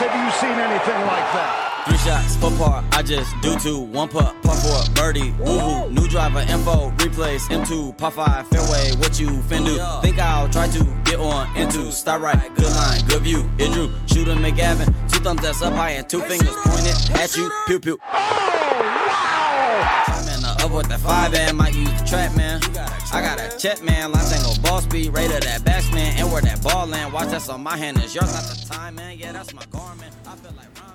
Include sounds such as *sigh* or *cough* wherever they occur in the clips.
have you seen anything like that? Three shots, four par, I just do two. One putt, putt for birdie. Woohoo, new driver info, replace M2, par five, fairway. What you fin do? Think I'll try to get on into. Start right, good line, good view. It drew, shooter McGavin. Two thumbs that's up high and two fingers pointed at you. Pew pew. Oh, uh, up with that five and might use the trap man. I got a check man, line tango ball speed, rated that batsman, and where that ball land. Watch that's on my hand, is yours not the time, man. Yeah, that's my garment. I feel like Ron.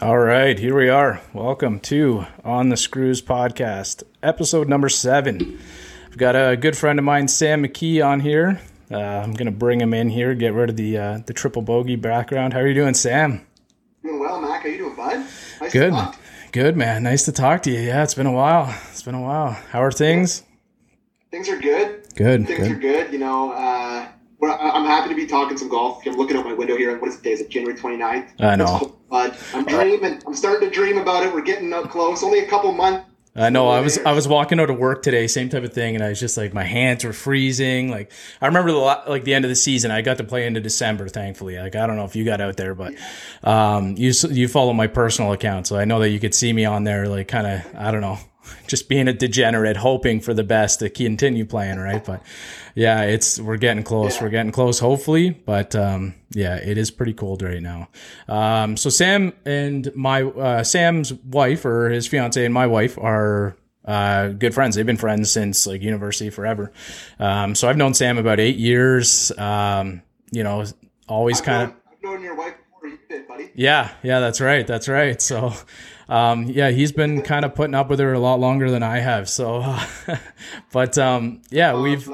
All right, here we are. Welcome to On the Screws podcast, episode number seven. I've got a good friend of mine, Sam McKee, on here. Uh, I'm going to bring him in here, get rid of the uh, the triple bogey background. How are you doing, Sam? Doing well, Mac. How you doing, bud? Nice Good, To talk. Good, man. Nice to talk to you. Yeah, it's been a while. It's been a while. How are things? Things are good. Good, Things are good. good. You know, uh, I'm happy to be talking some golf. I'm looking out my window here. What is the day? Is it January 29th? I know. Bud. I'm dreaming. I'm starting to dream about it. We're getting up close. Only a couple months. I know. I was. I was walking out of work today, same type of thing, and I was just like, my hands were freezing. Like I remember the like the end of the season, I got to play into December. Thankfully, like I don't know if you got out there, but um, you you follow my personal account, so I know that you could see me on there, like kind of I don't know, just being a degenerate, hoping for the best to continue playing, right? But yeah, it's we're getting close. Yeah. We're getting close, hopefully. But um, yeah, it is pretty cold right now. Um, so Sam and my uh, Sam's wife or his fiance and my wife are uh, good friends. They've been friends since like university forever. Um, so I've known Sam about eight years. Um, you know, always kind of known, I've known your wife before you did, buddy. yeah, yeah, that's right. That's right. So, um, yeah, he's been kind of putting up with her a lot longer than I have. So, *laughs* but um, yeah, we've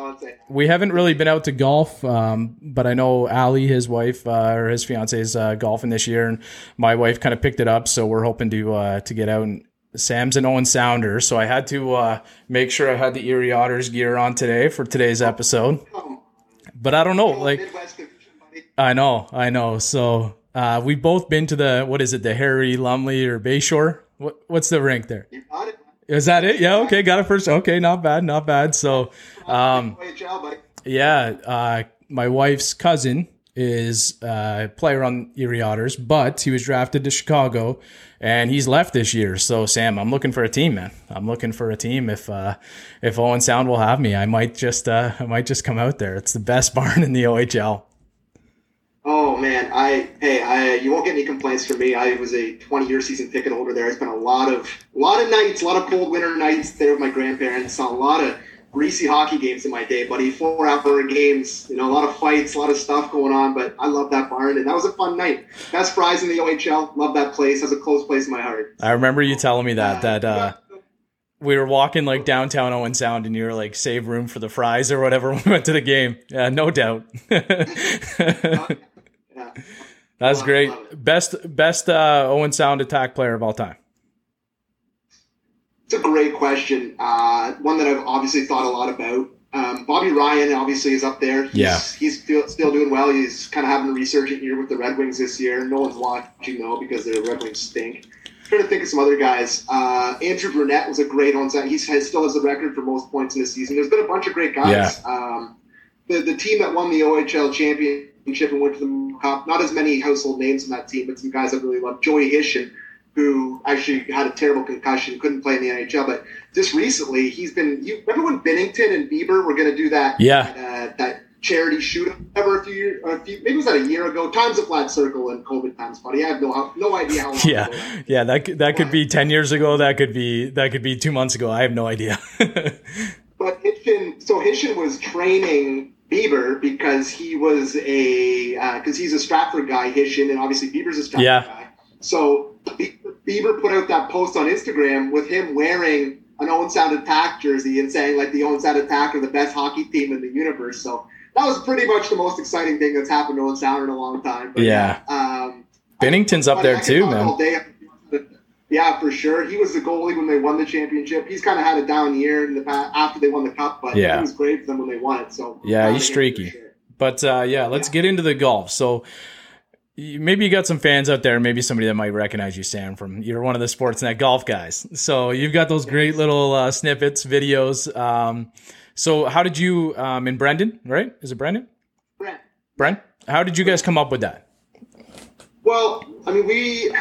we haven't really been out to golf, um, but I know Ali, his wife uh, or his fiance, is uh, golfing this year, and my wife kind of picked it up. So we're hoping to uh, to get out. And Sam's an Owen Sounder, so I had to uh, make sure I had the Erie Otters gear on today for today's episode. But I don't know, like Midwest division, buddy. I know, I know. So uh, we've both been to the what is it, the Harry Lumley or Bayshore? What what's the rank there? You got it. Is that it? Yeah. Okay. Got it first. Okay. Not bad. Not bad. So um, yeah, uh, my wife's cousin is uh, a player on Erie Otters, but he was drafted to Chicago, and he's left this year. So Sam, I'm looking for a team, man. I'm looking for a team. If uh, if Owen Sound will have me, I might just uh, I might just come out there. It's the best *laughs* barn in the OHL. Man, I hey, I you won't get any complaints from me. I was a 20 year season ticket holder there. I spent a lot of a lot of nights, a lot of cold winter nights there with my grandparents. Saw a lot of greasy hockey games in my day, buddy. Four hour games, you know, a lot of fights, a lot of stuff going on. But I love that barn, and that was a fun night. Best fries in the OHL. Love that place. Has a close place in my heart. I remember you telling me that that uh, we were walking like downtown Owen Sound, and you were like, "Save room for the fries" or whatever. *laughs* when We went to the game. Yeah, no doubt. *laughs* Yeah. That's great. Best best uh, Owen Sound attack player of all time. It's a great question. Uh, one that I've obviously thought a lot about. Um, Bobby Ryan obviously is up there. He's, Yeah. He's still, still doing well. He's kind of having a resurgent year with the Red Wings this year. No one's watching though because the Red Wings stink. I'm trying to think of some other guys. Uh, Andrew Brunette was a great onside. He still has the record for most points in the season. There's been a bunch of great guys. Um, the, the team that won the OHL championship and went to the cup, not as many household names in that team, but some guys I really love. Joey Hishon, who actually had a terrible concussion, couldn't play in the NHL, but just recently he's been. You remember when Binnington and Bieber were going to do that? Yeah. That, uh, that charity shoot ever a few years, a few, maybe it was that a year ago. Time's a flat circle in COVID times, buddy. I have no no idea how long. Yeah, ago yeah. That could- that could be ten years ago. That could be that could be two months ago. I have no idea. *laughs* But Hishon, so Hishon was training Bieber because he was a because he's a Stratford guy, Hishon, and obviously Bieber's a Stratford Yeah. guy. So Bie- Bieber put out that post on Instagram with him wearing an Owen Sound Attack jersey and saying like the Owen Sound Attack are the best hockey team in the universe. So that was pretty much the most exciting thing that's happened to Owen Sound in a long time. But, Yeah. Um, Binnington's up there too, man. Yeah, for sure. He was the goalie when they won the championship. He's kind of had a down year in the past after they won the cup, but Yeah. he was great for them when they won it. So Yeah, he's of him for streaky. sure. But uh, yeah, let's get into the golf. So maybe you got some fans out there, maybe somebody that might recognize you, Sam, from you're one of the Sportsnet golf guys. So you've got those great little uh, snippets, videos. Um, so how did you um, in Brendan, right? Is it Brendan? Brent, Brent? How did you guys come up with that? Well, I mean, we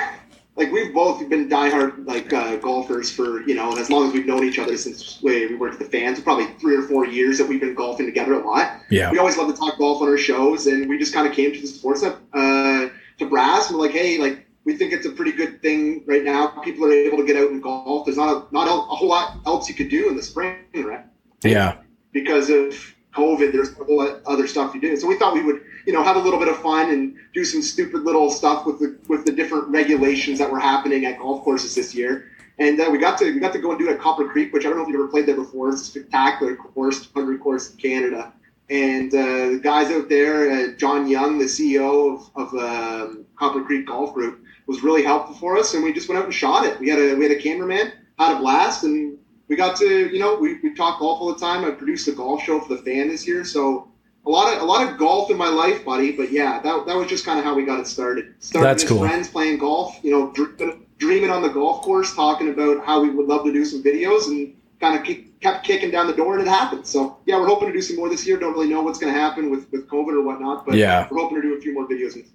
like we've both been diehard like uh, golfers for you know, as long as we've known each other since we, we worked at the fans, probably three or four years that we've been golfing together a lot. Yeah. We always love to talk golf on our shows, and we just kind of came to the sports up uh, to brass, and we're like, hey, like we think it's a pretty good thing right now. People are able to get out and golf. There's not a, not a, a whole lot else you could do in the spring, right? Yeah. because of COVID, there's a whole lot other stuff you do. So we thought we would, you know, have a little bit of fun and do some stupid little stuff with the with the different regulations that were happening at golf courses this year. And uh, we got to we got to go and do it at Copper Creek, which I don't know if you've ever played there before. It's a spectacular course, hundred course in Canada. And uh, the guys out there, uh, John Young, the CEO of, of um, Copper Creek Golf Group, was really helpful for us. And we just went out and shot it. We had a we had a cameraman, had a blast, and we got to you know we, we talk golf all the time. I produced a golf show for the fan this year, so a lot of a lot of golf in my life, buddy. But yeah, that, that was just kind of how we got it started. Started That's as cool. friends playing golf, you know, dreaming, dreaming on the golf course, talking about how we would love to do some videos, and kind of keep, kept kicking down the door, and it happened. So yeah, we're hoping to do some more this year. Don't really know what's going to happen with with COVID or whatnot, but Yeah. we're hoping to do a few more videos. In the spring.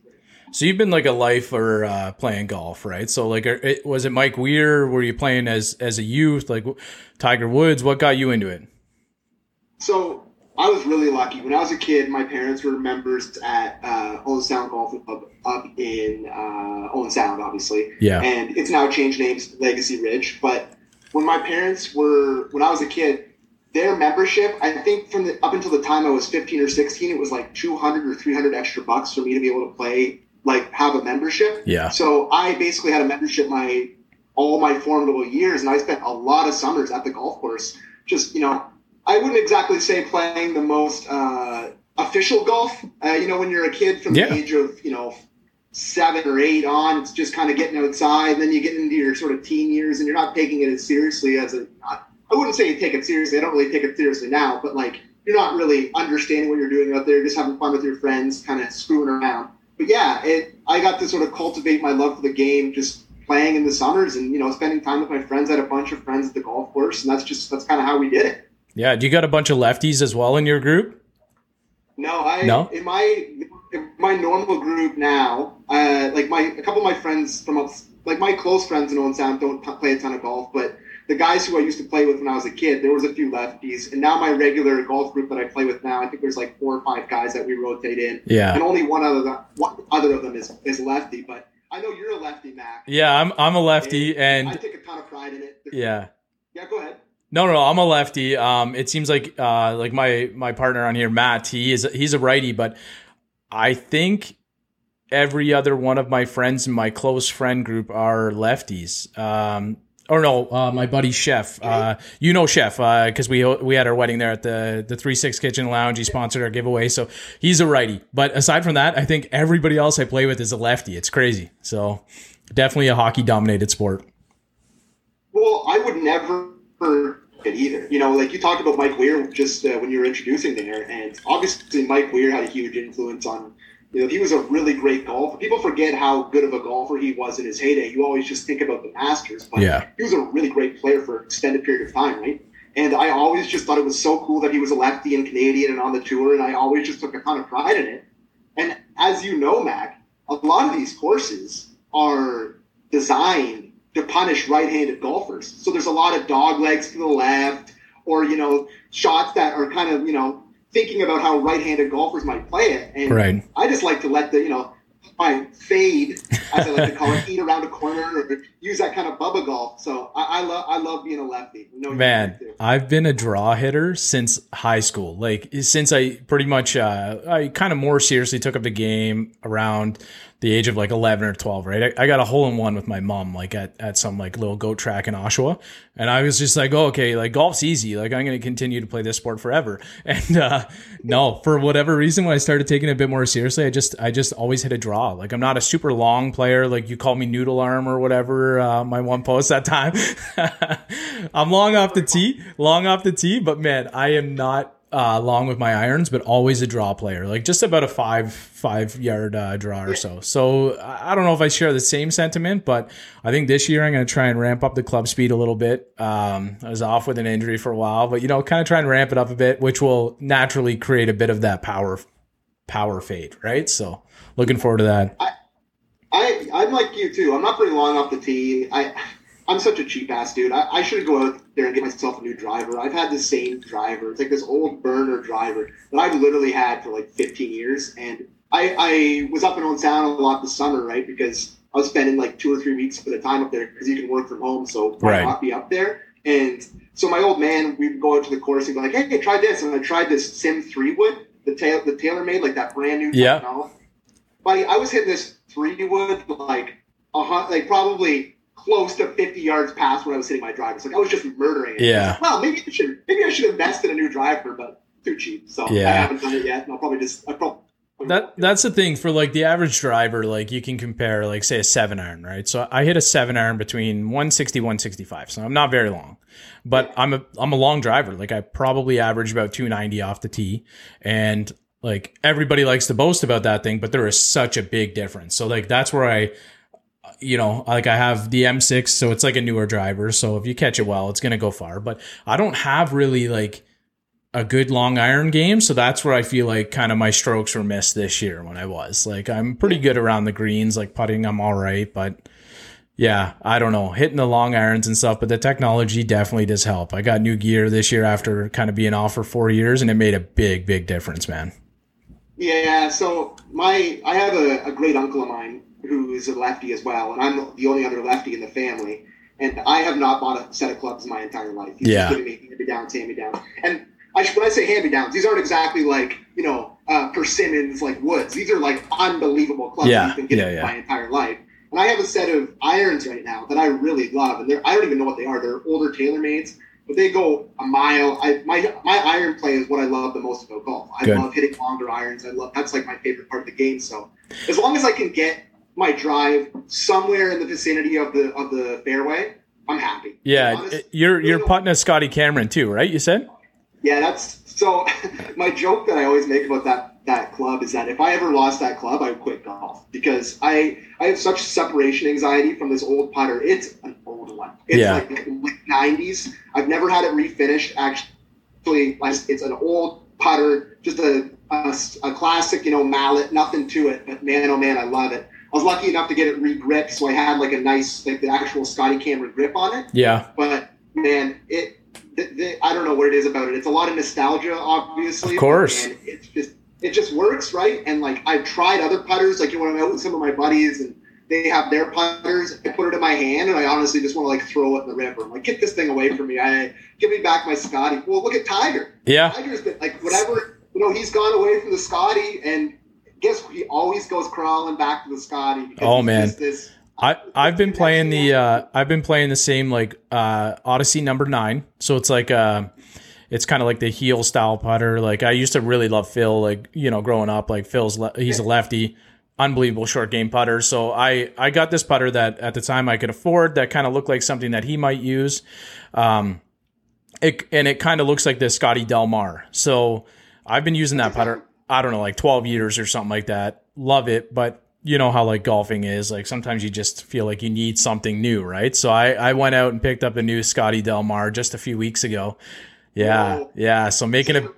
So you've been like a lifer uh, playing golf, right? So like, are- it, was it Mike Weir? Were you playing as as a youth, like Tiger Woods? What got you into it? So I was really lucky. When I was a kid, my parents were members at uh, Owen Sound Golf Club up in uh, Owen Sound, obviously. Yeah. And it's now changed names to Legacy Ridge. But when my parents were, when I was a kid, their membership, I think from the, up until the time I was 15 or 16, it was like 200 or 300 extra bucks for me to be able to play, like have a membership. Yeah. So I basically had a membership my all my formidable years, and I spent a lot of summers at the golf course. Just you know, I wouldn't exactly say playing the most uh, official golf. Uh, you know, when you're a kid from Yeah. the age of you know seven or eight on, it's just kind of getting outside. Then you get into your sort of teen years, and you're not taking it as seriously as a. I I wouldn't say you take it seriously. I don't really take it seriously now, but like you're not really understanding what you're doing out there, just having fun with your friends, kind of screwing around. But yeah, it. I got to sort of cultivate my love for the game, just playing in the summers, and you know, spending time with my friends. I had a bunch of friends at the golf course, and that's just that's kind of how we did it. Yeah. Do you got a bunch of lefties as well in your group? No, I No? in my in my normal group now, uh, like my a couple of my friends from up- like my close friends in Owen Sound don't t- play a ton of golf, but the guys who I used to play with when I was a kid, there was a few lefties, and now my regular golf group that I play with now, I think there's like four or five guys that we rotate in, Yeah. and only one other one other of them is is lefty. But I know you're a lefty, Mac. Yeah. I'm I'm a lefty, I and I take a ton of pride in it. yeah. No, no, I'm a lefty. Um, it seems like uh, like my my partner on here, Matt. He is he's a righty, but I think every other one of my friends in my close friend group are lefties. Um, or no, uh, my buddy Chef. Uh, you know Chef because we we had our wedding there at the the Three Six Kitchen Lounge. He sponsored our giveaway, so he's a righty. But aside from that, I think everybody else I play with is a lefty. It's crazy. So definitely a hockey dominated sport. Well, I would never it either. You know, like you talked about Mike Weir just uh, when you were introducing there, and obviously Mike Weir had a huge influence on. You know, he was a really great golfer. People forget how good of a golfer he was in his heyday. You always just think about the Masters, but Yeah. he was a really great player for an extended period of time, right? And I always just thought it was so cool that he was a lefty and Canadian and on the tour, and I always just took a ton of pride in it. And as you know, Mac, a lot of these courses are designed to punish right-handed golfers. So there's a lot of dog legs to the left, or you know, shots that are kind of you know thinking about how right-handed golfers might play it. And Right. I just like to let the you know my fade, as I like to call it, *laughs* eat around a corner or use that kind of bubba golf. So I, I love I love being a lefty. No, Man. I've been a draw hitter since high school. Like since I pretty much uh, I kind of more seriously took up the game around the age of like 11 or 12, right? I, I got a hole in one with my mom, like at, at some like little goat track in Oshawa. And I was just like, oh, okay, like golf's easy. Like I'm going to continue to play this sport forever. *laughs* And, uh, no, for whatever reason, when I started taking it a bit more seriously, I just, I just always hit a draw. Like I'm not a super long player. Like you call me noodle arm or whatever, uh, my one post that time. *laughs* I'm long off the tee, long off the tee, but man, I am not uh, with my irons, but always a draw player, like just about a five five yard uh, draw or so. So I I don't know if I share the same sentiment, but I think this year I'm going to try and ramp up the club speed a little bit. Um, I was off with an injury for a while, but you know, kind of try and ramp it up a bit, which will naturally create a bit of that power power fade, right? So looking forward to that. I I'm like you too. I'm not very long off the tee. I, I'm such a cheap ass dude. I, I should go out there and get myself a new driver. I've had the same driver. It's like this old burner driver that I've literally had for like 15 years. And I, I was up in Owen Sound a lot this summer, right? Because I was spending like two or three weeks at a time up there because you can work from home, so why Right. not be up there? And so my old man, we'd go out to the course and be like, "Hey, hey, try this," and I tried this Sim three wood, the tail, the TaylorMade, like that brand new. Yeah. technology. buddy, I was hitting this three wood like a hun- like probably close to 50 yards past when I was hitting my driver. It's like I was just murdering it. Yeah. Well, maybe I should maybe I should invest in a new driver, but too cheap. So yeah. I haven't done it yet. And I'll probably just I probably That that's the thing for like the average driver. Like you can compare, like say a seven iron, right? So I hit a seven iron between 160 165. So I'm not very long, but I'm a I'm a long driver. Like I probably average about 290 off the tee, and like everybody likes to boast about that thing, but there is such a big difference. So like that's where I. You know, like I have the M6, so it's like a newer driver. So if you catch it well, it's going to go far. But I don't have really like a good long iron game. So that's where I feel like kind of my strokes were missed this year when I was like, I'm pretty good around the greens, like putting, I'm all right. But yeah, I don't know, hitting the long irons and stuff, but the technology definitely does help. I got new gear this year after kind of being off for four years and it made a big, big difference, man. Yeah, so my I have a, a great uncle of mine who is a lefty as well, and I'm the only other lefty in the family. And I have not bought a set of clubs my entire life. He's Yeah. giving me hand me downs, hand me downs. And I should, when I say hand me downs, these aren't exactly like you know uh, persimmons like woods. These are like unbelievable clubs Yeah, I've been getting yeah, yeah. my entire life. And I have a set of irons right now that I really love, and they're I don't even know what they are. They're older TaylorMades, but they go a mile. I my my iron play is what I love the most about golf. I Good. love hitting longer irons. I love that's like my favorite part of the game. So as long as I can get my drive somewhere in the vicinity of the of the fairway, I'm happy. Yeah. Honest- it- you're, you're putting a Scotty Cameron too, right? You said? yeah, that's so. *laughs* my joke that I always make about that that club is that if I ever lost that club, I would quit golf because I I have such separation anxiety from this old putter. It's an old one. It's Yeah. like late nineties. I've never had it refinished. Actually, it's an old putter, just a, a a classic, you know, mallet. Nothing to it, but man, oh man, I love it. I was lucky enough to get it re-gripped, so I had like a nice, like the actual Scotty Cameron grip on it Yeah. but man, it. The, the, I don't know what it is about it. It's a lot of nostalgia, obviously. Of course. and it's just it just works, right? And like I've tried other putters, like you know, when I'm out with some of my buddies and they have their putters. I put it in my hand, and I honestly just want to like throw it in the river. I'm like, get this thing away from me! I give me back my Scotty. Well, look at Tiger. Yeah. Tiger's been like whatever you know. He's gone away from the Scotty, and guess he always goes crawling back to the Scotty. Oh, man. This, I I've been playing the uh I've been playing the same like uh Odyssey number 9. So it's like uh it's kind of like the heel style putter. Like I used to really love Phil like, you know, growing up like Phil's le- he's a lefty, unbelievable short game putter. So I I got this putter that at the time I could afford that kind of looked like something that he might use. Um it and it kind of looks like the Scotty Del Mar. So I've been using that putter I don't know like 12 years or something like that. Love it, but you know how like golfing is like sometimes you just feel like you need something new right so i i went out and picked up a new scotty del mar just a few weeks ago yeah Whoa. yeah so making it in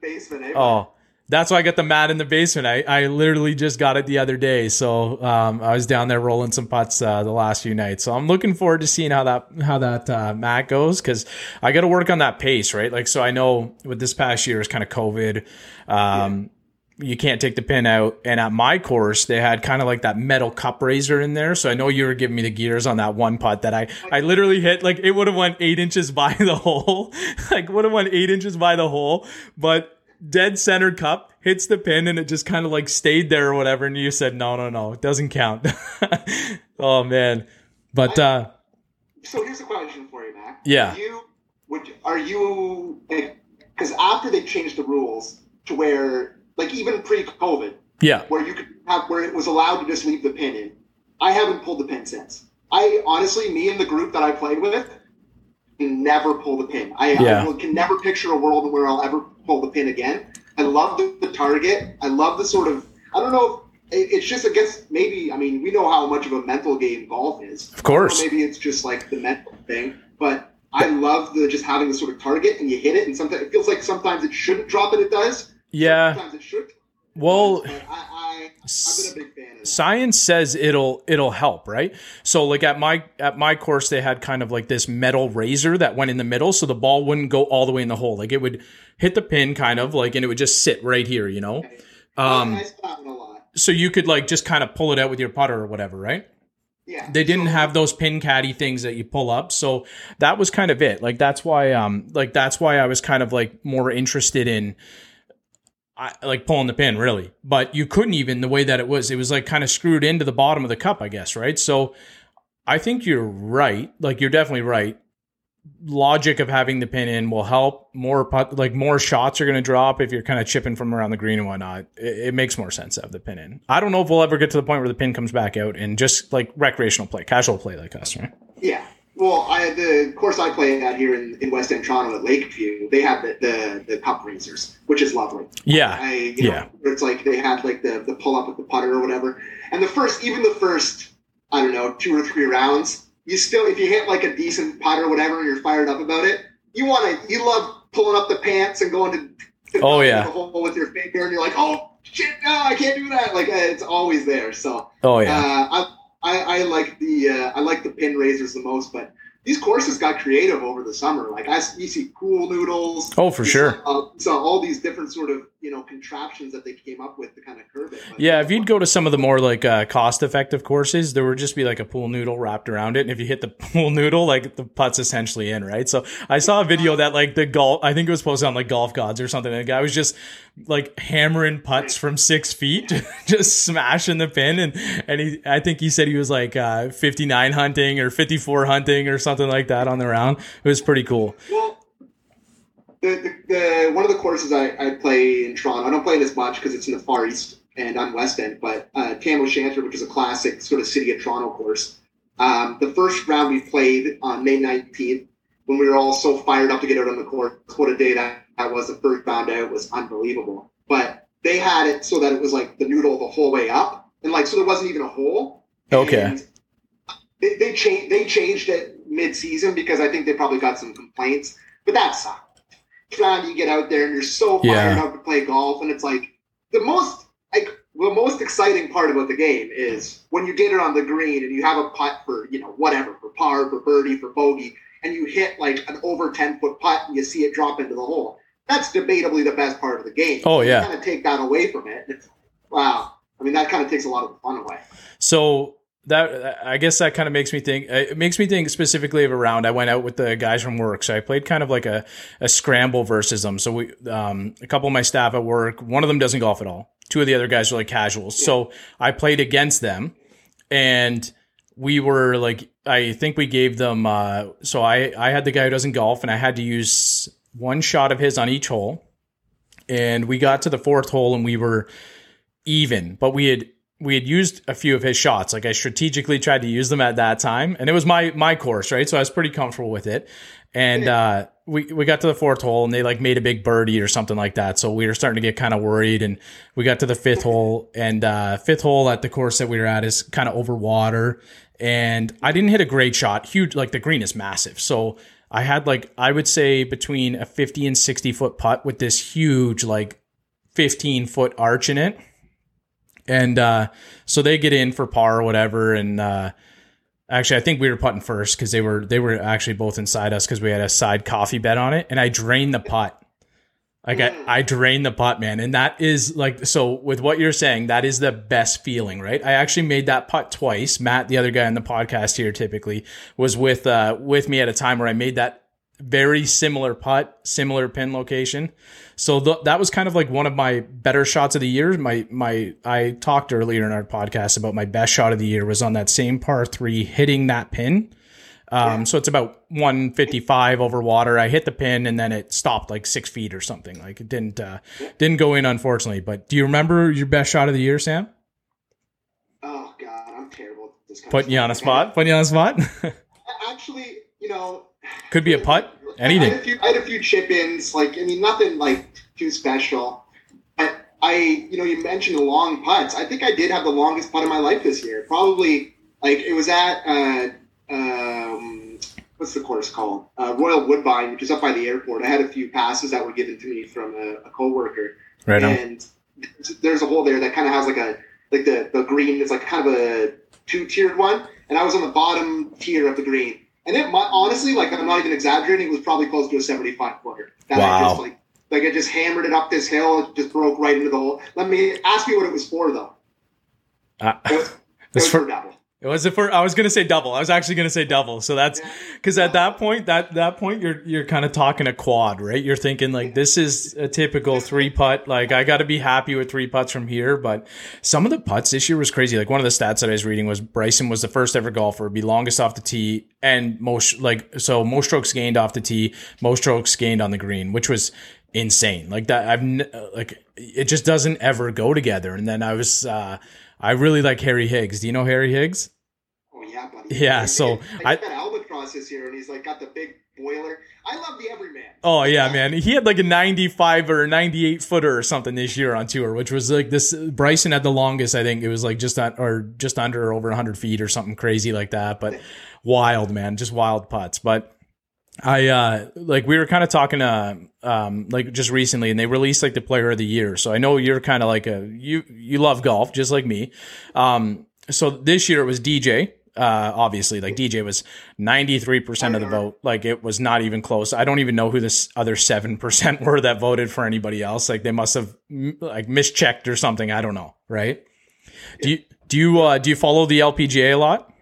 basement, eh? oh that's why i got the mat in the basement. I i literally just got it the other day. So um i was down there rolling some putts uh, the last few nights. So i'm looking forward to seeing how that how that uh, mat goes because i got to work on that pace right? Like so i know with this past year is kind of covid. Um you can't take the pin out. And at my course, they had kind of like that metal cup raiser in there. So I know you were giving me the gears on that one putt that I, I literally hit like it would have went eight inches *laughs* by the hole, like would have went eight inches by the hole, but dead center cup hits the pin and it just kind of like stayed there or whatever. And you said, no, no, no, it doesn't count. *laughs* oh man. But, uh, So here's a question for you, Mac. Yeah. Are you would are you because after they changed the rules to where like even pre-COVID, yeah, where you could have where it was allowed to just leave the pin in. I haven't pulled the pin since. I honestly, me and the group that I played with, never pull the pin. I, Yeah. I can never picture a world where I'll ever pull the pin again. I love the, the target. I love the sort of. I don't know. If, it- it's just I guess maybe I mean we know how much of a mental game golf is. Of course. Or maybe it's just like the mental thing, but I love the just having the sort of target and you hit it, and sometimes it feels like sometimes it shouldn't drop and it does. yeah. Sometimes it should. Well, I, I I've been a big fan of that. science says it'll it'll help right so like at my at my course they had kind of like this metal razor that went in the middle so the ball wouldn't go all the way in the hole like it would hit the pin kind of like and it would just sit right here you know um I saw that one a lot. so you could like just kind of pull it out with your putter or whatever right Yeah. they didn't have those pin caddy things that you pull up so that was kind of it like that's why um like that's why i was kind of like more interested in I, like pulling the pin really. But you couldn't even the way that it was it was like kind of screwed into the bottom of the cup i guess right? So i think you're right. Like you're definitely right. Logic of having the pin in will help. More put, like more shots are going to drop if you're kind of chipping from around the green and whatnot. It, it makes more sense to have the pin in. I don't know if we'll ever get to the point where the pin comes back out and just like recreational play casual play like us right? Yeah. Well, I, the course I play at here in, in West End Toronto at Lakeview, they have the, the, the cup razors, which is lovely. yeah I, you know, Yeah. where it's like they had like the, the pull up with the putter or whatever. And the first, even the first, I don't know, two or three rounds, you still, if you hit like a decent putt or whatever, and you're fired up about it, you want to, you love pulling up the pants and going to, to Oh, yeah. the hole with your finger, and you're like, oh shit, no, I can't do that. Like it's always there. So oh yeah uh, I, I, I like the uh, I like the pin razors the most, but these courses got creative over the summer. Like I, you see cool noodles. Oh, for sure. Saw, uh, saw all these different sort of you know contraptions that they came up with to kind of curve it. But- Yeah, if you'd go to some of the more like uh, cost effective courses, there would just be like a pool noodle wrapped around it. And if you hit the *laughs* pool noodle, like the putt's essentially in, right? So I saw a video that like the golf, I think it was posted on like Golf Gods or something. And the guy was just like hammering putts from six feet, *laughs* just smashing the pin. And, and he, I think he said he was like uh, 59 hunting or 54 hunting or something like that on the round. It was pretty cool. Well, the, the, the one of the courses I, I play in Toronto, I don't play it as much because it's in the Far East and on West End, but uh, Tam O'Shanter, which is a classic sort of City of Toronto course. Um, the first round we played on May 19th, when we were all so fired up to get out on the court. What a day that, that was. The first round out was unbelievable. But they had it so that it was like the noodle the whole way up, and like so there wasn't even a hole. Okay. They they changed they changed it mid season because I think they probably got some complaints. But that sucked. Round you get out there and you're so fired Yeah. up to play golf, and it's like the most like the most exciting part about the game is when you get it on the green and you have a putt for you know whatever for par for birdie for bogey, and you hit like an over ten foot putt and you see it drop into the hole. That's debatably the best part of the game. Oh, yeah. You kind of take that away from it. It's, wow. I mean, that kind of takes a lot of the fun away. So that I guess that kind of makes me think. It makes me think specifically of a round. I went out with the guys from work, so I played kind of like a, a scramble versus them. So we, um, a couple of my staff at work, one of them doesn't golf at all. Two of the other guys are like casuals. So I played against them, and we were like, I think we gave them. Uh, so I I had the guy who doesn't golf, and I had to use one shot of his on each hole, and we got to the fourth hole, and we were even, but we had we had used a few of his shots. Like I strategically tried to use them at that time, and it was my my course, right? So I was pretty comfortable with it. And uh, we we got to the fourth hole, and they like made a big birdie or something like that. So we were starting to get kind of worried, and we got to the fifth hole, and uh, fifth hole at the course that we were at is kind of over water, and I didn't hit a great shot. Huge, like the green is massive, so. I had like I would say between a 50 and 60 foot putt with this huge like 15 foot arch in it and uh, so they get in for par or whatever. And uh, actually, I think we were putting first because they were they were actually both inside us because we had a side coffee bet on it. And I drained the putt. Like I, I drained the putt, man, and that is like so. With what you're saying, that is the best feeling, right? I actually made that putt twice. Matt, the other guy on the podcast here, typically was with uh, with me at a time where I made that very similar putt, similar pin location. So th- that was kind of like one of my better shots of the year. My my I talked earlier in our podcast about my best shot of the year was on that same par three, hitting that pin. Um, So it's about 155 over water. I hit the pin and then it stopped like six feet or something. Like it didn't uh, didn't go in, unfortunately. But do you remember your best shot of the year, Sam? Oh God, I'm terrible at this. Kind *laughs* Putting you on a spot. Putting you on a spot. Actually, you know, Could be a putt. I had Anything. a few, I had a few chip ins. Like, I mean, nothing like too special. But I, you know, you mentioned the long putts. I think I did have the longest putt of my life this year. Probably like it was at uh, um, what's the course called? Uh, Royal Woodbine, which is up by the airport. I had a few passes that were given to me from a, a coworker. Right on. And there's a hole there that kind of has like a like the the green is like kind of a two tiered one, and I was on the bottom tier of the green. And it might, honestly, like I'm not even exaggerating, it was probably close to a 75 footer. That I Wow. just, like, like I just hammered it up this hill, it just broke right into the hole. Let me ask me what it was for though. Uh, It was, *laughs* it It's was for- for double. It was for? I was gonna say double. I was actually gonna say double. So that's because at that point, that that point, you're you're kind of talking a quad, right? You're thinking like this is a typical three putt. Like I got to be happy with three putts from here. But some of the putts this year was crazy. Like one of the stats that I was reading was Bryson was the first ever golfer be longest off the tee and most like so most strokes gained off the tee, most strokes gained on the green, which was insane. Like that, I've like it just doesn't ever go together. And then I was. uh I really like Harry Higgs. Do you know Harry Higgs? Oh yeah, buddy. Yeah, so I I- got albatross this year, and he's like got the big boiler. I love the everyman. Oh yeah, man. He had like a 95 or 98 footer or something this year on tour, which was like this. Bryson had the longest. I think it was like just on or just under or over 100 feet or something crazy like that. But wild, man, just wild putts. But I uh like we were kind of talking uh um like just recently and they released like the player of the year. So I know you're kind of like a you you love golf just like me. Um so this year it was DJ. Uh obviously like DJ was 93% of the vote. Like it was not even close. I don't even know who this other 7% *laughs* were that voted for anybody else. Like they must have like mischecked or something. I don't know, right? Do you do you uh do you follow the LPGA a lot?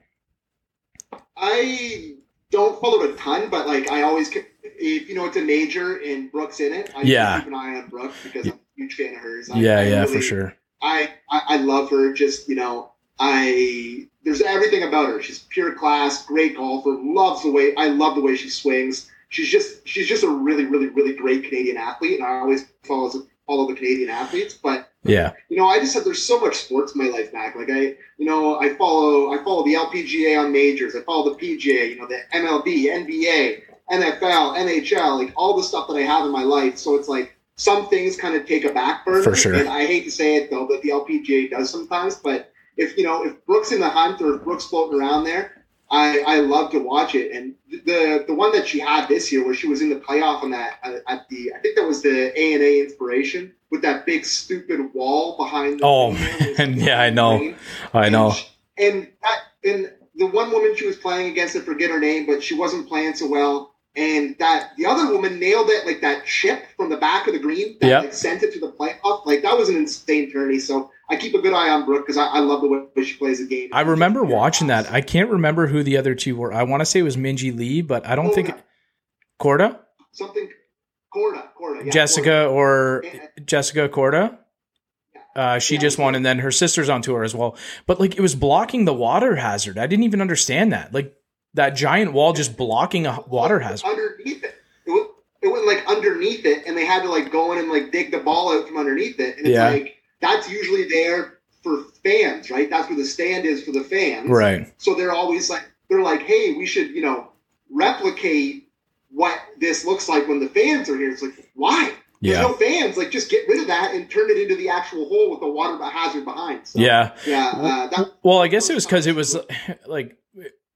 I don't follow it a ton, but like I always, if you know it's a major and Brooks in it, I Yeah. keep an eye on Brooke because I'm a huge fan of hers. I, Yeah, I yeah, really- for sure. I, I I love her. Just you know, I there's everything about her. She's pure class, great golfer. Loves the way I love the way she swings. She's just she's just a really really really great Canadian athlete, and I always follow follow the Canadian athletes. But Yeah. you know, I just said there's so much sports in my life, Mac. Like I, you know, I follow I follow the LPGA on majors. I follow the PGA. You know, the MLB, NBA, NFL, NHL, like all the stuff that I have in my life. So it's like some things kind of take a back burner. For sure. And I hate to say it though, but the LPGA does sometimes. But if you know, if Brooks in the hunt or if Brooks floating around there, I, I love to watch it. And the the one that she had this year, where she was in the playoff on that uh, at the I think that was the ANA Inspiration with that big stupid wall behind. The Oh, green there, it was man. Yeah, I know. I know. And, sh- and that and the one woman she was playing against, I forget her name, but she wasn't playing so well. And that the other woman nailed it like that chip from the back of the green that Yep. like, sent it to the playoff. Like that was an insane tourney. So I keep a good eye on Brooke because I, I love the way she plays the game. I remember watching that. I can't remember who the other two were. I want to say it was Minjee Lee, but I don't think Korda. Korda, something. Korda, Korda, yeah, Jessica or Korda. Jessica Korda. Uh, she Yeah, just won, and then her sister's on tour as well. But like, it was blocking the water hazard. I didn't even understand that. Like that giant wall just blocking a water hazard. underneath it. It went, it went like underneath it, and they had to like go in and like dig the ball out from underneath it. And it's Yeah. like that's usually there for fans, right? That's where the stand is for the fans. Right. So they're always like they're like, hey, we should you know replicate what this looks like when the fans are here. It's like why? There's Yeah. no fans. Like just get rid of that and turn it into the actual hole with the water hazard behind. So, Yeah. Yeah. Uh, that, Well, I guess it was because it was like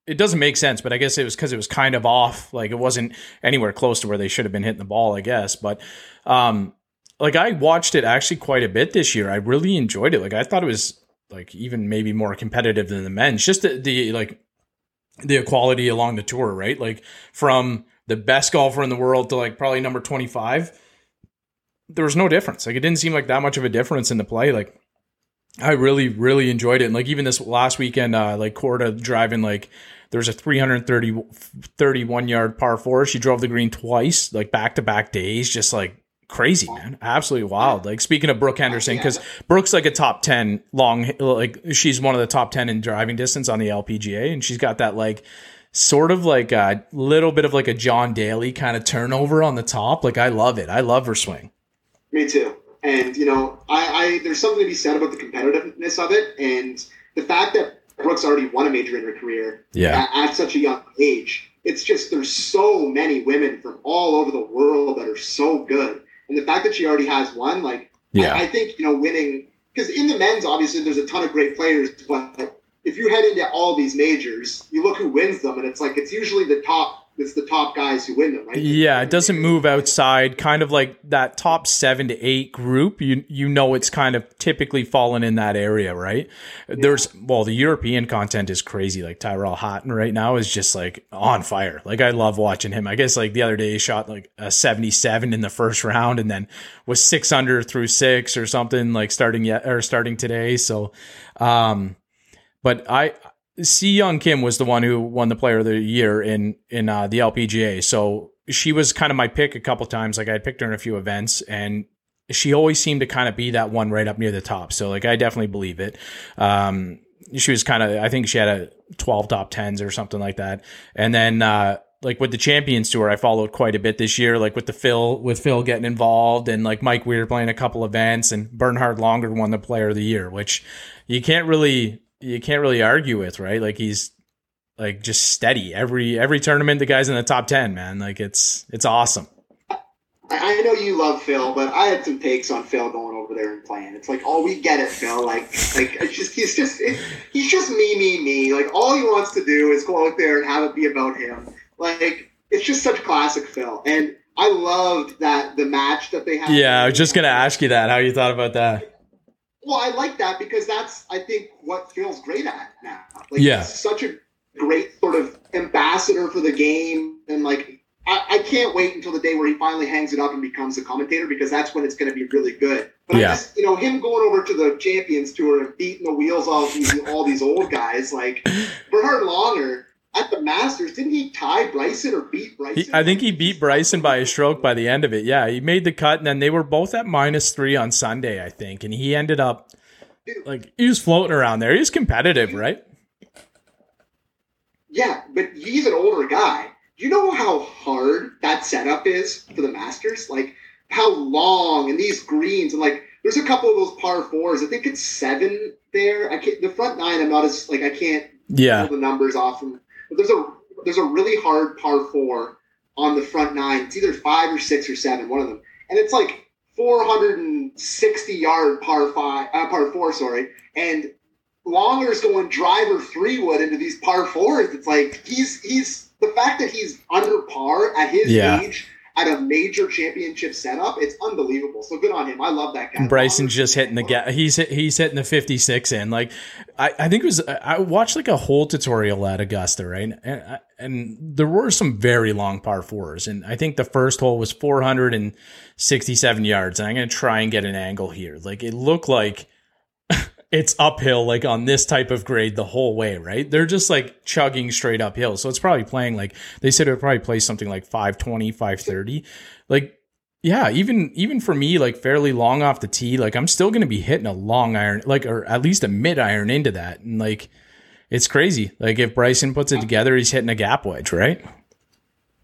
it doesn't make sense, but I guess it was because it was kind of off. Like it wasn't anywhere close to where they should have been hitting the ball. I guess, but um, like I watched it actually quite a bit this year. I really enjoyed it. Like I thought it was like even maybe more competitive than the men's. Just the, the like the equality along the tour, right? Like from the best golfer in the world to like probably number twenty five. There was no difference. Like it didn't seem like that much of a difference in the play. Like I really, really enjoyed it. And like even this last weekend, uh, like Korda driving like there's a 330 31 yard par four. She drove the green twice, like back to back days, just like crazy, man. Absolutely wild. Like speaking of Brooke Henderson, because Brooke's like a top 10 long, like she's one of the top 10 in driving distance on the LPGA. And she's got that like sort of like a little bit of like a John Daly kind of turnover on the top. Like I love it. I love her swing. Me too. And you know, I, I there's something to be said about the competitiveness of it, and the fact that Brooks already won a major in her career Yeah. at, at such a young age. It's just there's so many women from all over the world that are so good, and the fact that she already has one, like, Yeah. I, I think you know, winning because in the men's obviously there's a ton of great players, but if you head into all these majors, you look who wins them, and it's like it's usually the top it's the top guys who win them, right? Yeah, it doesn't move outside. Kind of like that top seven to eight group. You you know it's kind of typically fallen in that area, right? There's well, the European content is crazy. Like Tyrrell Hatton right now is just like on fire. Like I love watching him. I guess like the other day he shot like a 77 in the first round and then was six under through six or something like starting yet or starting today. So, um, but I Sei Young Kim was the one who won the Player of the Year in in uh, the LPGA. So she was kind of my pick a couple times. Like I picked her in a few events, and she always seemed to kind of be that one right up near the top. So like I definitely believe it. Um, she was kind of I think she had a twelve top tens or something like that, and then. Uh, like with the Champions Tour, I followed quite a bit this year. Like with the Phil, with Phil getting involved, and like Mike Weir playing a couple events, and Bernhard Langer won the Player of the Year, which you can't really you can't really argue with, right? Like he's like just steady every every tournament. The guy's in the top ten, man. Like it's it's awesome. I know you love Phil, but I had some takes on Phil going over there and playing. It's like, oh, we get it, Phil. Like, like it's just he's just it, he's just me, me, me. Like all he wants to do is go out there and have it be about him. Like it's just such classic Phil, and I loved that the match that they had. Yeah, I was just gonna ask you that. How you thought about that? Well, I like that because that's I think what Phil's great at now. Like Yeah. he's such a great sort of ambassador for the game and like I, I can't wait until the day where he finally hangs it up and becomes a commentator because that's when it's going to be really good. But Yeah. I just, you know, him going over to the Champions Tour and beating the wheels off these, all these old guys like *laughs* Bernhard Langer at the Masters, didn't he tie Bryson or beat Bryson? He, I think he beat Bryson by a stroke by the end of it. Yeah, he made the cut, and then they were both at minus three on Sunday, I think, and he ended up like he was floating around there. He was competitive, right? Yeah, but he's an older guy. You know how hard that setup is for the Masters? Like how long and these greens and like there's a couple of those par fours. I think it's seven there. I can't the front nine I'm not as like I can't Yeah, pull the numbers off them. But there's a there's a really hard par four on the front nine. It's either five or six or seven, one of them. And it's like 460 yard par five, uh, par four, sorry. And Langer's going driver three wood into these par fours. It's like he's he's the fact that he's under par at his Yeah. age at a major championship setup. It's unbelievable. So good on him. I love that guy. And Bryson's just hitting the gap. He's hit, he's hitting the fifty six in. Like I, I think it was I watched like a whole tutorial at Augusta, right? And and there were some very long par fours, and I think the first hole was four hundred and sixty seven yards. And I'm gonna try and get an angle here. Like it looked like it's uphill, like on this type of grade the whole way, right? They're just like chugging straight uphill. So it's probably playing like they said it would probably play something like 520, 530. Like yeah, even even for me, like fairly long off the tee, like I'm still gonna be hitting a long iron, like or at least a mid iron into that, and like it's crazy. Like if Bryson puts it together, he's hitting a gap wedge, right?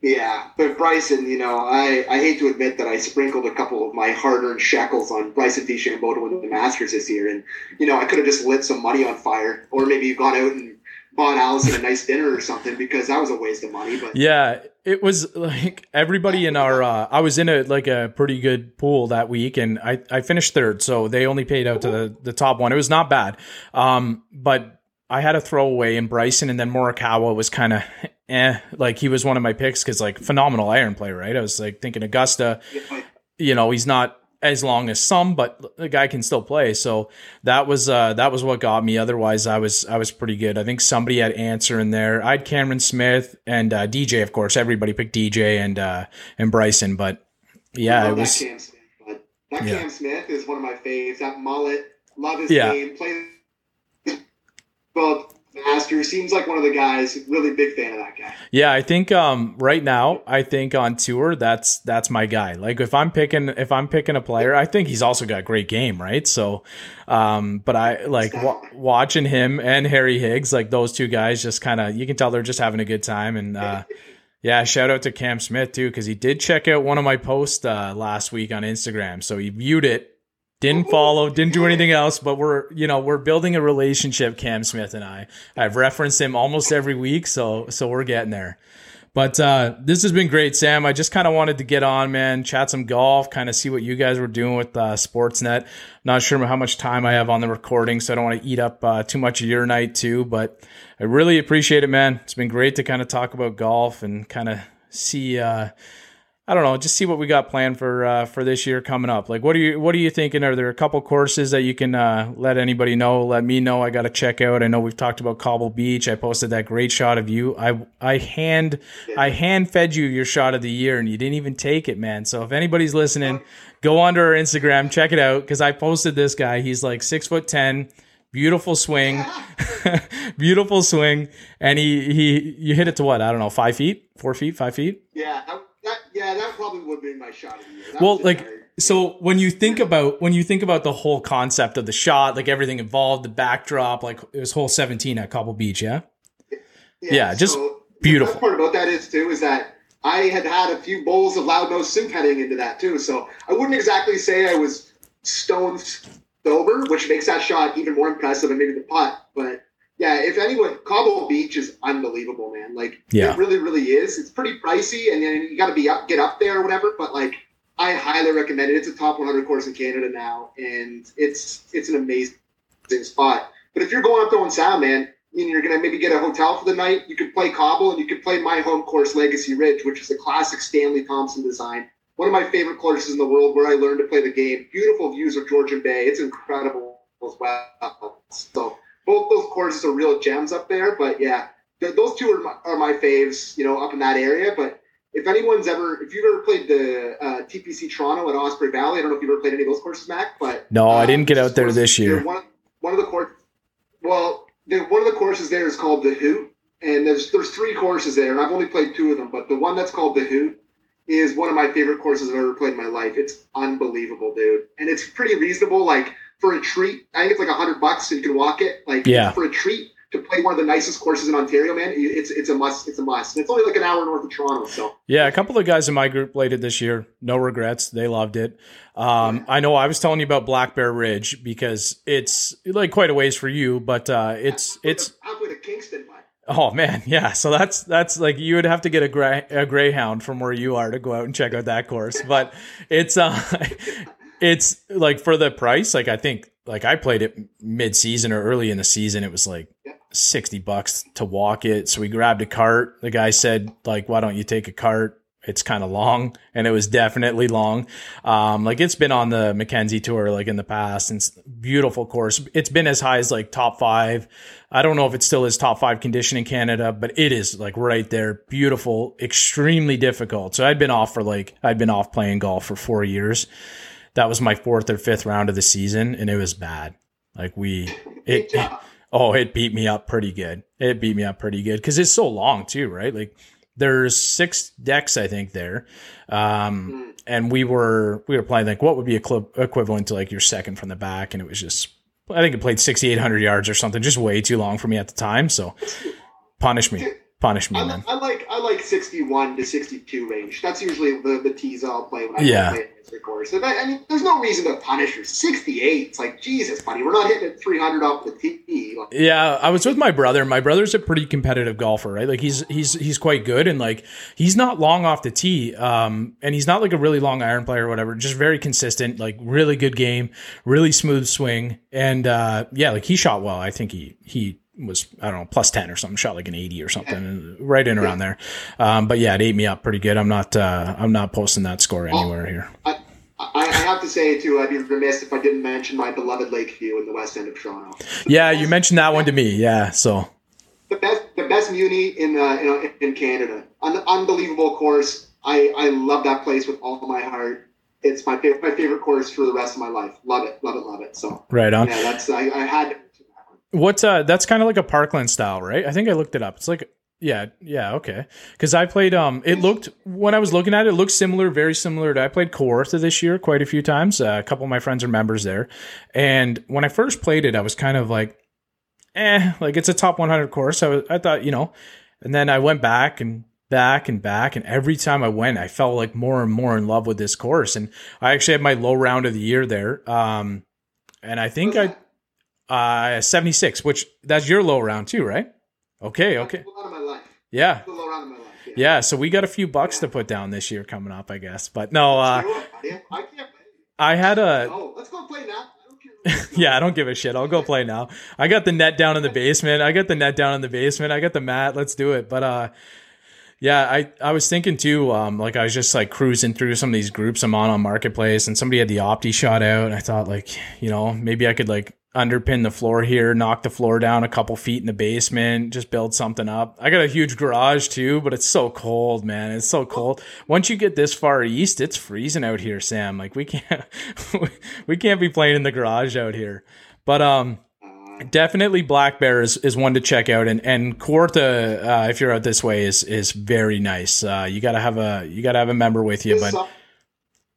Yeah, but Bryson, you know, I, I hate to admit that I sprinkled a couple of my hard-earned shekels on Bryson DeChambeau to win the Masters this year, and you know I could have just lit some money on fire, or maybe you've gone out and bought Allison a nice dinner or something because that was a waste of money. But Yeah, it was like everybody in our. Uh, I was in a like a pretty good pool that week, and I I finished third, so they only paid out to the the top one. It was not bad, um, but I had a throwaway in Bryson, and then Morikawa was kind of eh. Like he was one of my picks because like phenomenal iron player, right? I was like thinking Augusta, you know, he's not as long as some, but the guy can still play. So that was uh, that was what got me. Otherwise, I was I was pretty good. I think somebody had answer in there. I had Cameron Smith and uh, DJ, of course. Everybody picked DJ and uh, and Bryson, but yeah, it that was Cam Smith. But that Yeah. Cam Smith is one of my faves. That mullet, love his Yeah. game. Play both Masters. Seems like one of the guys. Really big fan of that guy. Yeah, I think um right now, I think on tour that's that's my guy. Like if I'm picking if I'm picking a player, I think he's also got great game, right? So um but I like wa- watching him and Harry Higgs, like those two guys just kind of you can tell they're just having a good time and uh *laughs* yeah, shout out to Cam Smith too cuz he did check out one of my posts uh last week on Instagram. So he viewed it didn't follow, didn't do anything else, but we're you know we're building a relationship, Cam Smith and I. I've referenced him almost every week, so so we're getting there. But uh, this has been great, Sam. I just kind of wanted to get on, man, chat some golf, kind of see what you guys were doing with uh, Sportsnet. Not sure how much time I have on the recording, so I don't want to eat up uh, too much of your night, too. But I really appreciate it, man. It's been great to kind of talk about golf and kind of see uh, I don't know, just see what we got planned for uh, for this year coming up. Like, what are you what are you thinking? Are there a couple courses that you can uh, let anybody know? Let me know. I got to check out. I know we've talked about Cobble Beach. I posted that great shot of you. I I hand I hand fed you your shot of the year, and you didn't even take it, man. So if anybody's listening, go onto our Instagram, check it out because I posted this guy. He's like six foot ten beautiful swing, *laughs* beautiful swing, and he he you hit it to what? I don't know, five feet, four feet, five feet. Yeah, yeah, that probably would be my shot of the year. That well, like so when you think about when you think about the whole concept of the shot, like everything involved, the backdrop, like it was hole seventeen at Cobble Beach, yeah. Yeah, yeah just so beautiful. The part about that is too is that I had had a few bowls of loud nose soup heading into that too, so I wouldn't exactly say I was stoned sober, which makes that shot even more impressive and maybe the putt, but yeah, if anyone, Cobble Beach is unbelievable, man. Like, yeah. it really, really is. It's pretty pricey, and then you got to be up, get up there or whatever. But like, I highly recommend it. It's a top 100 course in Canada now, and it's it's an amazing spot. But if you're going up there Owen Sound, man, and you're gonna maybe get a hotel for the night, you could play Cobble, and you could play my home course, Legacy Ridge, which is a classic Stanley Thompson design. One of my favorite courses in the world, where I learned to play the game. Beautiful views of Georgian Bay. It's incredible as well. So both those courses are real gems up there. But yeah, th- those two are my, are my faves, you know, up in that area. But if anyone's ever, if you've ever played the uh, TPC Toronto at Osprey Valley, I don't know if you've ever played any of those courses, Mac. But no, I didn't get out there this year. One, one of the course, well, one of the courses there is called the Hoot, and there's there's three courses there, and I've only played two of them. But the one that's called the Hoot is one of my favorite courses I've ever played in my life. It's unbelievable, dude, and it's pretty reasonable. Like for a treat. I think it's like a hundred bucks and you can walk it. Like yeah. for a treat to play one of the nicest courses in Ontario, man, it's it's a must. It's a must. And it's only like an hour north of Toronto. So yeah, a couple of guys in my group played it this year. No regrets. They loved it. Um, I know I was telling you about Black Bear Ridge because it's like quite a ways for you, but uh, it's it's halfway to Kingston. Oh man, *laughs* yeah. So that's that's like you would have to get a gray, a greyhound from where you are to go out and check out that course. But it's uh *laughs* it's like for the price, like I think like I played it mid season or early in the season, it was like 60 bucks to walk it. So we grabbed a cart. The guy said, like, why don't you take a cart? It's kind of long and it was definitely long. Um, like it's been on the Mackenzie tour, like in the past and beautiful course. It's been as high as like top five. I don't know if it still is top five condition in Canada, but it is like right there. Beautiful, extremely difficult. So I'd been off for like, I'd been off playing golf for four years that was my fourth or fifth round of the season, and it was bad. Like we, it, it oh, it beat me up pretty good. It beat me up pretty good because it's so long too, right? Like there's six decks, I think there, um, mm. and we were we were playing like what would be equivalent to like your second from the back, and it was just I think it played 6,800 yards or something, just way too long for me at the time. So *laughs* punish me punish me, I, man. I like I like sixty one to sixty two range. That's usually the the tees I'll play when I yeah. play the course. So I mean, there's no reason to punish her. Sixty eight. It's like Jesus, buddy. We're not hitting at three hundred off the tee. Like, yeah, I was with my brother. My brother's a pretty competitive golfer, right? Like he's he's he's quite good, and like he's not long off the tee, um, and he's not like a really long iron player or whatever. Just very consistent, like really good game, really smooth swing, and uh, yeah, like he shot well. I think he he was I don't know plus ten or something, shot like an eighty or something, right in around there. Um, but yeah, it ate me up pretty good. I'm not uh, I'm not posting that score anywhere here. I, I, have to say too, I'd be remiss if I didn't mention my beloved Lakeview in the west end of Toronto. Yeah, you mentioned that one to me. Yeah, so the best the best muni in uh, in, in Canada, An unbelievable course. I I love that place with all my heart it's my favorite my favorite course for the rest of my life. Love it, love it, love it. So right on. Yeah, that's I, I had what uh that's kind of like a Parkland style, right? I think I looked it up. It's like yeah, yeah, okay. Cuz I played um it looked when I was looking at it, it looked similar, very similar to I played Kawartha this year quite a few times. Uh, a couple of my friends are members there. And when I first played it, I was kind of like eh, like it's a top 100 course. I was, I thought, you know, and then I went back and back and back and every time I went, I felt like more and more in love with this course and I actually had my low round of the year there. Um and I think I uh, 76, which that's your low round too, right? Okay, okay. Low round of my life. Yeah. Low round of my life. Yeah. Yeah, so we got a few bucks to put down this year coming up, I guess. But no, uh, I can't. I had a. Oh, let's go play now. I *laughs* yeah, I don't give a shit. I'll go play now. I got the net down in the basement. I got the net down in the basement. I got the mat. Let's do it. But uh yeah, I, I was thinking too, um, like I was just like cruising through some of these groups I'm on on Marketplace and somebody had the OptiShot out. And I thought like, you know, maybe I could like underpin the floor here, knock the floor down a couple feet in the basement, just build something up. I got a huge garage too, but it's so cold, man. It's so cold. Once you get this far east, it's freezing out here, Sam. Like we can't, *laughs* we can't be playing in the garage out here. But, um, definitely black bear is, is one to check out and and Kawartha, uh, if you're out this way is is very nice uh, you gotta have a you gotta have a member with you This, but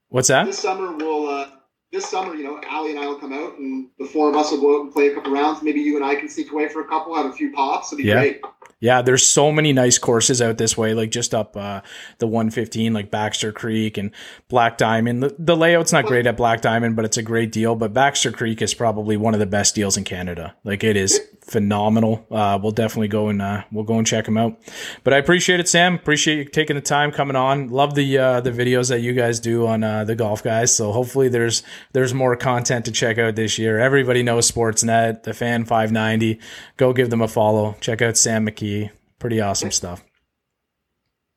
what's that this summer we'll uh, this summer, you know, Ali and I will come out, and the four of us will go out and play a couple rounds. Maybe you and I can sneak away for a couple, have a few pops. It'd be Yeah. great. Yeah, there's so many nice courses out this way, like just up uh, the 115, like Baxter Creek and Black Diamond. The, the layout's not great at Black Diamond, but it's a great deal. But Baxter Creek is probably one of the best deals in Canada. Like it is phenomenal. Uh, we'll definitely go and uh, we'll go and check them out. But I appreciate it, Sam. Appreciate you taking the time coming on. Love the uh, the videos that you guys do on uh, the golf guys. So hopefully there's there's more content to check out this year. Everybody knows Sportsnet, the Fan 590. Go give them a follow. Check out Sam McKee. Pretty awesome stuff.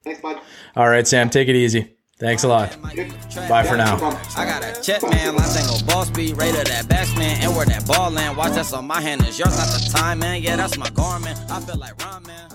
Thanks, bud. All right, Sam, take it easy. Thanks a lot. Bye for now. I got a check man, my single ball speed, rated that batsman, and where that ball land. Watch that's on my hand is yours, not the time, man. Yeah, that's my garment. I feel like Ron, man.